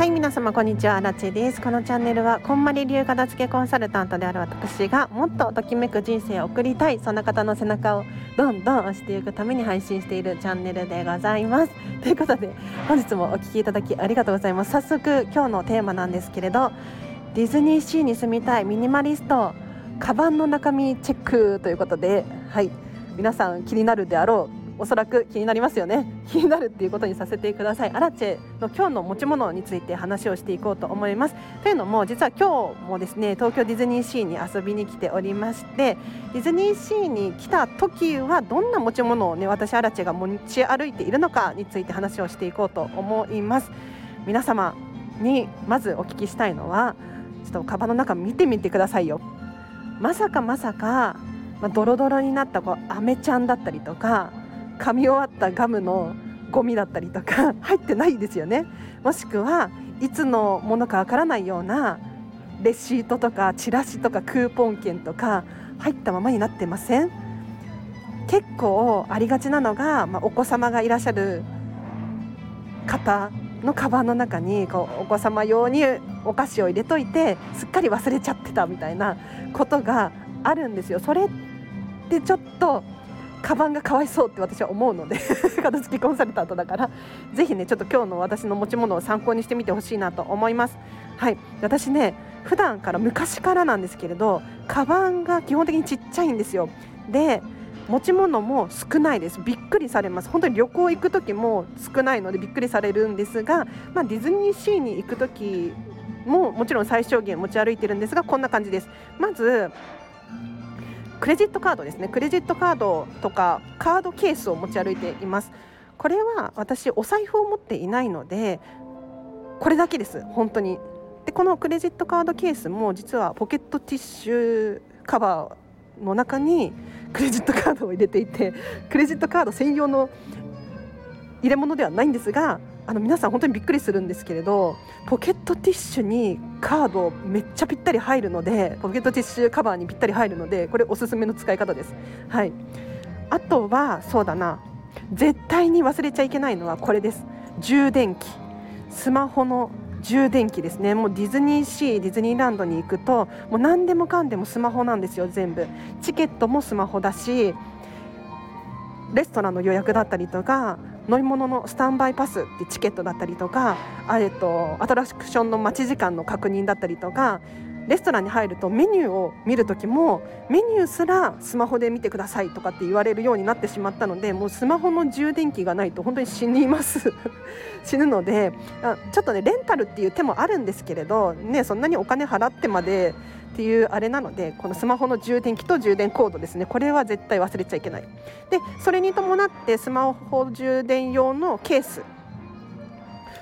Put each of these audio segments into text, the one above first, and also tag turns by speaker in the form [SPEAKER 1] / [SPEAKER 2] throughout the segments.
[SPEAKER 1] はい皆様こんにちは。ラチです。このチャンネルはこんまり流片付けコンサルタントである私がもっとときめく人生を送りたいそんな方の背中をどんどん押していくために配信しているチャンネルでございます。ということで本日もお聞きいただきありがとうございます。早速今日のテーマなんですけれどディズニーシーに住みたいミニマリストカバンの中身チェックということではい。皆さん気になるであろうおそらく気になりますよね。気になるっていうことにさせてください。アラチェの今日の持ち物について話をしていこうと思います。というのも実は今日もですね東京ディズニーシーに遊びに来ておりましてディズニーシーに来た時はどんな持ち物をね私アラチェが持ち歩いているのかについて話をしていこうと思います。皆様にまずお聞きしたいのはちょっとカバンの中見てみてくださいよ。まさかまさかまあ、ドロドロになったこうアメちゃんだったりとか噛み終わったガムのゴミだったりとか 入ってないですよねもしくはいつのものかわからないようなレシートとかチラシとかクーポン券とか入ったままになってません？結構ありがちなのが、まあ、お子様がいらっしゃる方のカバンの中にこうお子様用にお菓子を入れといてすっかり忘れちゃってたみたいなことがあるんですよ。それってちょっとカバンがかわいそうって私は思うので 片付けコンサルタントだからぜひねちょっと今日の私の持ち物を参考にしてみてほしいなと思います。はい。私ね普段から昔からなんですけれどカバンが基本的にちっちゃいんですよ。で持ち物も少ないです。びっくりされます。本当に旅行行く時も少ないのでびっくりされるんですが、まあ、ディズニーシーに行く時ももちろん最小限持ち歩いてるんですがこんな感じです。まずクレジットカードですね。クレジットカードとかカードケースを持ち歩いています。これは私お財布を持っていないのでこれだけです。本当に。でこのクレジットカードケースも実はポケットティッシュカバーの中に クレジットカードを入れていてクレジットカード専用の入れ物ではないんですがあの皆さん本当にびっくりするんですけれどポケットティッシュにカードめっちゃぴったり入るのでポケットティッシュカバーにぴったり入るのでこれおすすめの使い方です。はい。あとはそうだな。絶対に忘れちゃいけないのはこれです。充電器。スマホの充電器ですね。もうディズニーシーディズニーランドに行くともう何でもかんでもスマホなんですよ全部。チケットもスマホだしレストランの予約だったりとか乗り物のスタンバイパスってチケットだったりとかあえっとアトラクションの待ち時間の確認だったりとかレストランに入るとメニューを見る時もメニューすらスマホで見てくださいとかって言われるようになってしまったのでもうスマホの充電器がないと本当に死にます。死ぬのであちょっとねレンタルっていう手もあるんですけれど、ね、そんなにお金払ってまでっていうあれなのでこのスマホの充電器と充電コードですね。これは絶対忘れちゃいけない。でそれに伴ってスマホ充電用のケース。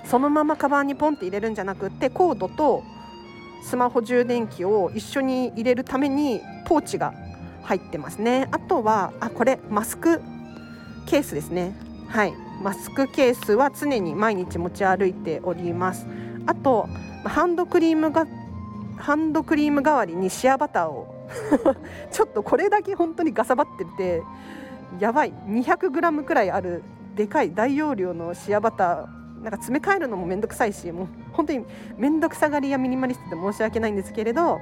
[SPEAKER 1] そのままカバンにポンって入れるんじゃなくってコードとスマホ充電器を一緒に入れるためにポーチが入ってますね。あとはあこれマスクケースですね。はい。マスクケースは常に毎日持ち歩いております。あとハンドクリームがハンドクリーム代わりにシアバターを。ちょっとこれだけ本当にガサバっててやばい。200g くらいあるでかい大容量のシアバター。なんか詰め替えるのも面倒くさいしもう本当に面倒くさがりやミニマリストで申し訳ないんですけれど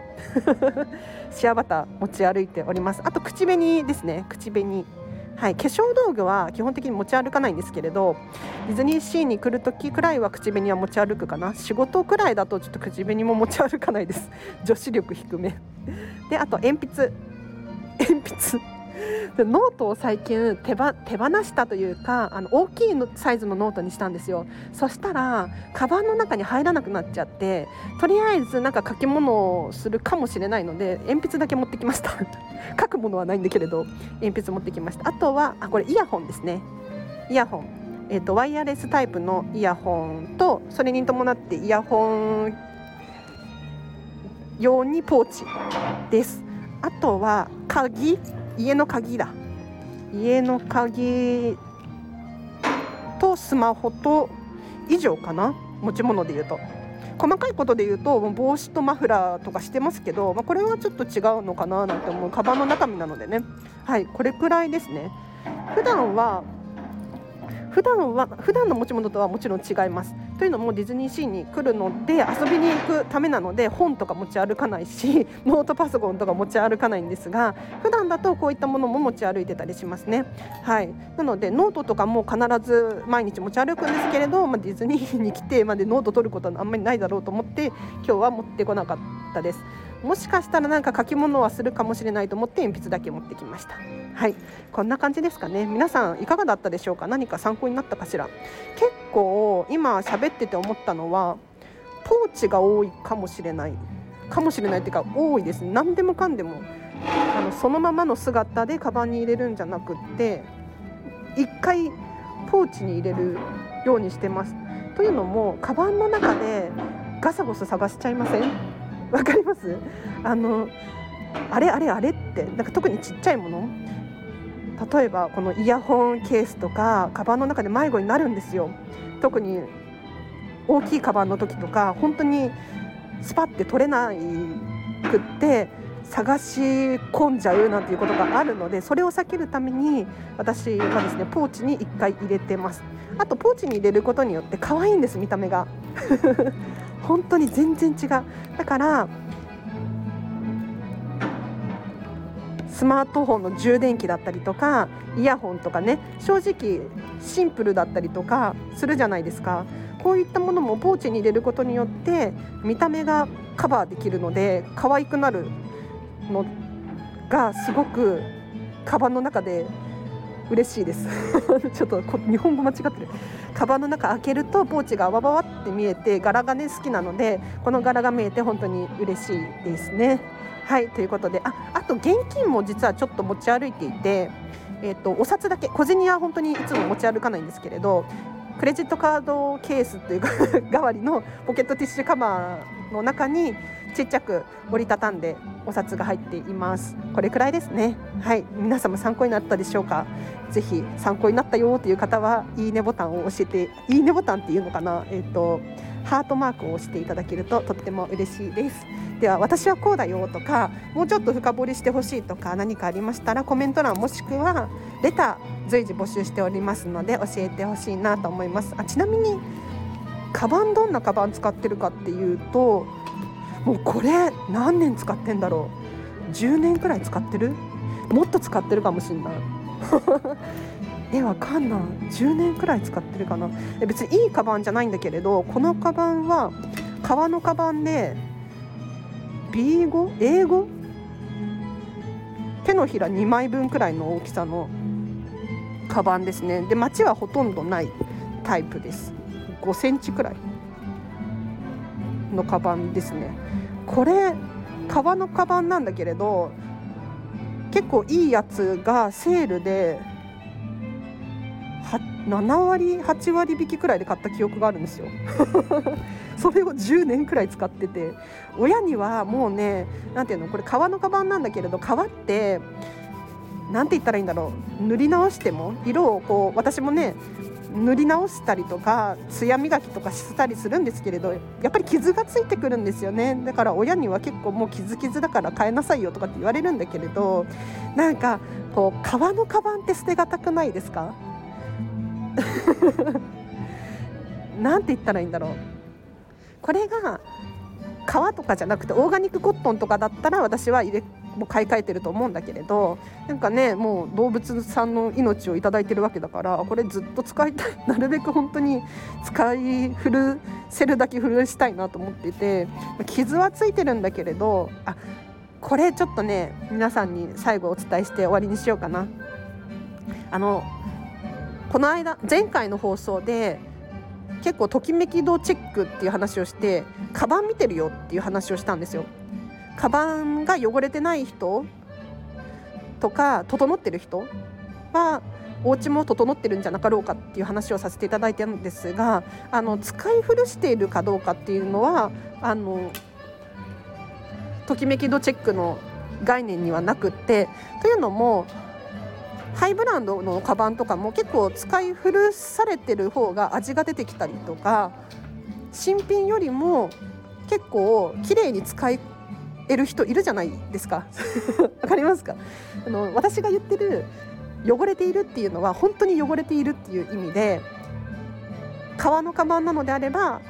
[SPEAKER 1] シアバター持ち歩いております。あと口紅ですね。口紅。はい、化粧道具は基本的に持ち歩かないんですけれどディズニーシーに来る時くらいは口紅は持ち歩くかな。仕事くらいだとちょっと口紅も持ち歩かないです。女子力低め。であと鉛筆。鉛筆ノートを最近手ば手放したというかあの大きいのサイズのノートにしたんですよ。そしたらカバンの中に入らなくなっちゃってとりあえずなんか書き物をするかもしれないので鉛筆だけ持ってきました。書くものはないんだけれど鉛筆持ってきました。あとはあこれイヤホンですね。イヤホン。えーと、ワイヤレスタイプのイヤホンとそれに伴ってイヤホン用にポーチです。あとは鍵。家の鍵だ。家の鍵とスマホと以上かな。持ち物で言うと。細かいことで言うと帽子とマフラーとかしてますけど、まあ、これはちょっと違うのかななんて思う。カバンの中身なのでね。はいこれくらいですね。普段は普段は普段の持ち物とはもちろん違います。というのもディズニーシーに来るので遊びに行くためなので本とか持ち歩かないし ノートパソコンとか持ち歩かないんですが普段だとこういったものも持ち歩いてたりしますね。はい。なのでノートとかも必ず毎日持ち歩くんですけれど、まあ、ディズニーに来てまでノート取ることはあんまりないだろうと思って今日は持ってこなかったです。もしかしたらなんか書き物はするかもしれないと思って鉛筆だけ持ってきました。はい。こんな感じですかね。皆さんいかがだったでしょうか？何か参考になったかしら？結構今喋ってて思ったのはポーチが多いかもしれない。かもしれないっていうか多いです。何でもかんでも。あのそのままの姿でカバンに入れるんじゃなくって1回ポーチに入れるようにしてます。というのもカバンの中でガサゴソ探しちゃいません？わかります？あのあれあれあれってなんか特にちっちゃいもの？例えばこのイヤホンケースとかカバンの中で迷子になるんですよ。特に大きいカバンの時とか本当にスパッて取れないくって探し込んじゃうなんていうことがあるのでそれを避けるために私はですねポーチに1回入れてます。あとポーチに入れることによって可愛いんです見た目が。本当に全然違う。だからスマートフォンの充電器だったりとかイヤホンとかね正直シンプルだったりとかするじゃないですか。こういったものもポーチに入れることによって見た目がカバーできるので可愛くなるのがすごくカバンの中で嬉しいです。ちょっと日本語間違ってる。カバンの中開けるとポーチがわわわって見えて柄がね好きなのでこの柄が見えて本当に嬉しいですね。はいということで。ああと現金も実はちょっと持ち歩いていてえーと、お札だけ小銭は本当にいつも持ち歩かないんですけれどクレジットカードケースというか 代わりのポケットティッシュカバーの中にちっちゃく折りたたんでお札が入っています。これくらいですね。はい。皆様参考になったでしょうか？ぜひ参考になったよという方はいいねボタンを押していいねボタンっていうのかな？えっ、ー、とハートマークを押していただけるととっても嬉しいです。では私はこうだよとかもうちょっと深掘りしてほしいとか何かありましたらコメント欄もしくはレター随時募集しておりますので教えてほしいなと思います。あちなみにカバンどんなカバン使ってるかっていうともうこれ何年使ってんだろう？10年くらい使ってる？もっと使ってるかもしんない。えわかんない。10年くらい使ってるかな？別にいいカバンじゃないんだけれどこのカバンは革のカバンで B 語？英語？手のひら2枚分くらいの大きさのカバンですね。で街はほとんどないタイプです。5センチくらいのカバンですね。これ革のカバンなんだけれど結構いいやつがセールで7割8割引きくらいで買った記憶があるんですよ。それを10年くらい使ってて親にはもうね何ていうのこれ革のカバンなんだけれど革って何て言ったらいいんだろう塗り直しても色をこう私もね塗り直したりとか艶磨きとかしたりするんですけれどやっぱり傷がついてくるんですよね。だから親には結構もう傷傷だから変えなさいよとかって言われるんだけれどなんかこう革のカバンって捨てがたくないですか？なんて言ったらいいんだろう。これが革とかじゃなくてオーガニックコットンとかだったら私は入れもう買い替えてると思うんだけれどなんかねもう動物さんの命を頂いてるわけだからこれずっと使いたい なるべく本当に使い古せるだけ古したいなと思っていて傷はついてるんだけれどあこれちょっとね皆さんに最後お伝えして終わりにしようかな。あのこの間前回の放送で結構ときめき度チェックっていう話をしてカバン見てるよっていう話をしたんですよ。カバンが汚れてない人とか整ってる人はお家も整ってるんじゃなかろうかっていう話をさせていただいてるんですがあの使い古しているかどうかっていうのはあのときめき度チェックの概念にはなくってというのもハイブランドのカバンとかも結構使い古されてる方が味が出てきたりとか新品よりも結構綺麗に使いえる人いるじゃないですか。わかりますか？あの私が言ってる汚れているっていうのは本当に汚れているっていう意味で革のカバンなのであれば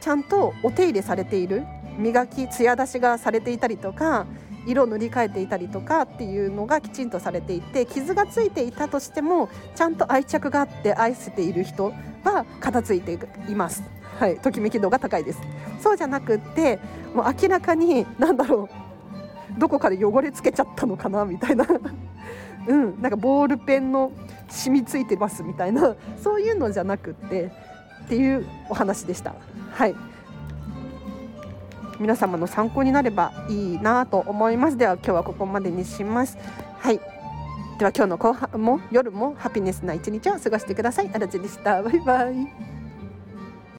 [SPEAKER 1] ちゃんとお手入れされている磨き艶出しがされていたりとか色を塗り替えていたりとかっていうのがきちんとされていて傷がついていたとしてもちゃんと愛着があって愛せている人は片付いています。はい、ときめき度が高いです。そうじゃなくってもう明らかに何だろうどこかで汚れつけちゃったのかなみたいな うん、なんかボールペンの染みついてますみたいなそういうのじゃなくってっていうお話でした。はい皆様の参考になればいいなと思います。では今日はここまでにします。はい。では今日の後半も夜もハピネスな一日を過ごしてください。あらちでした。バイバイ。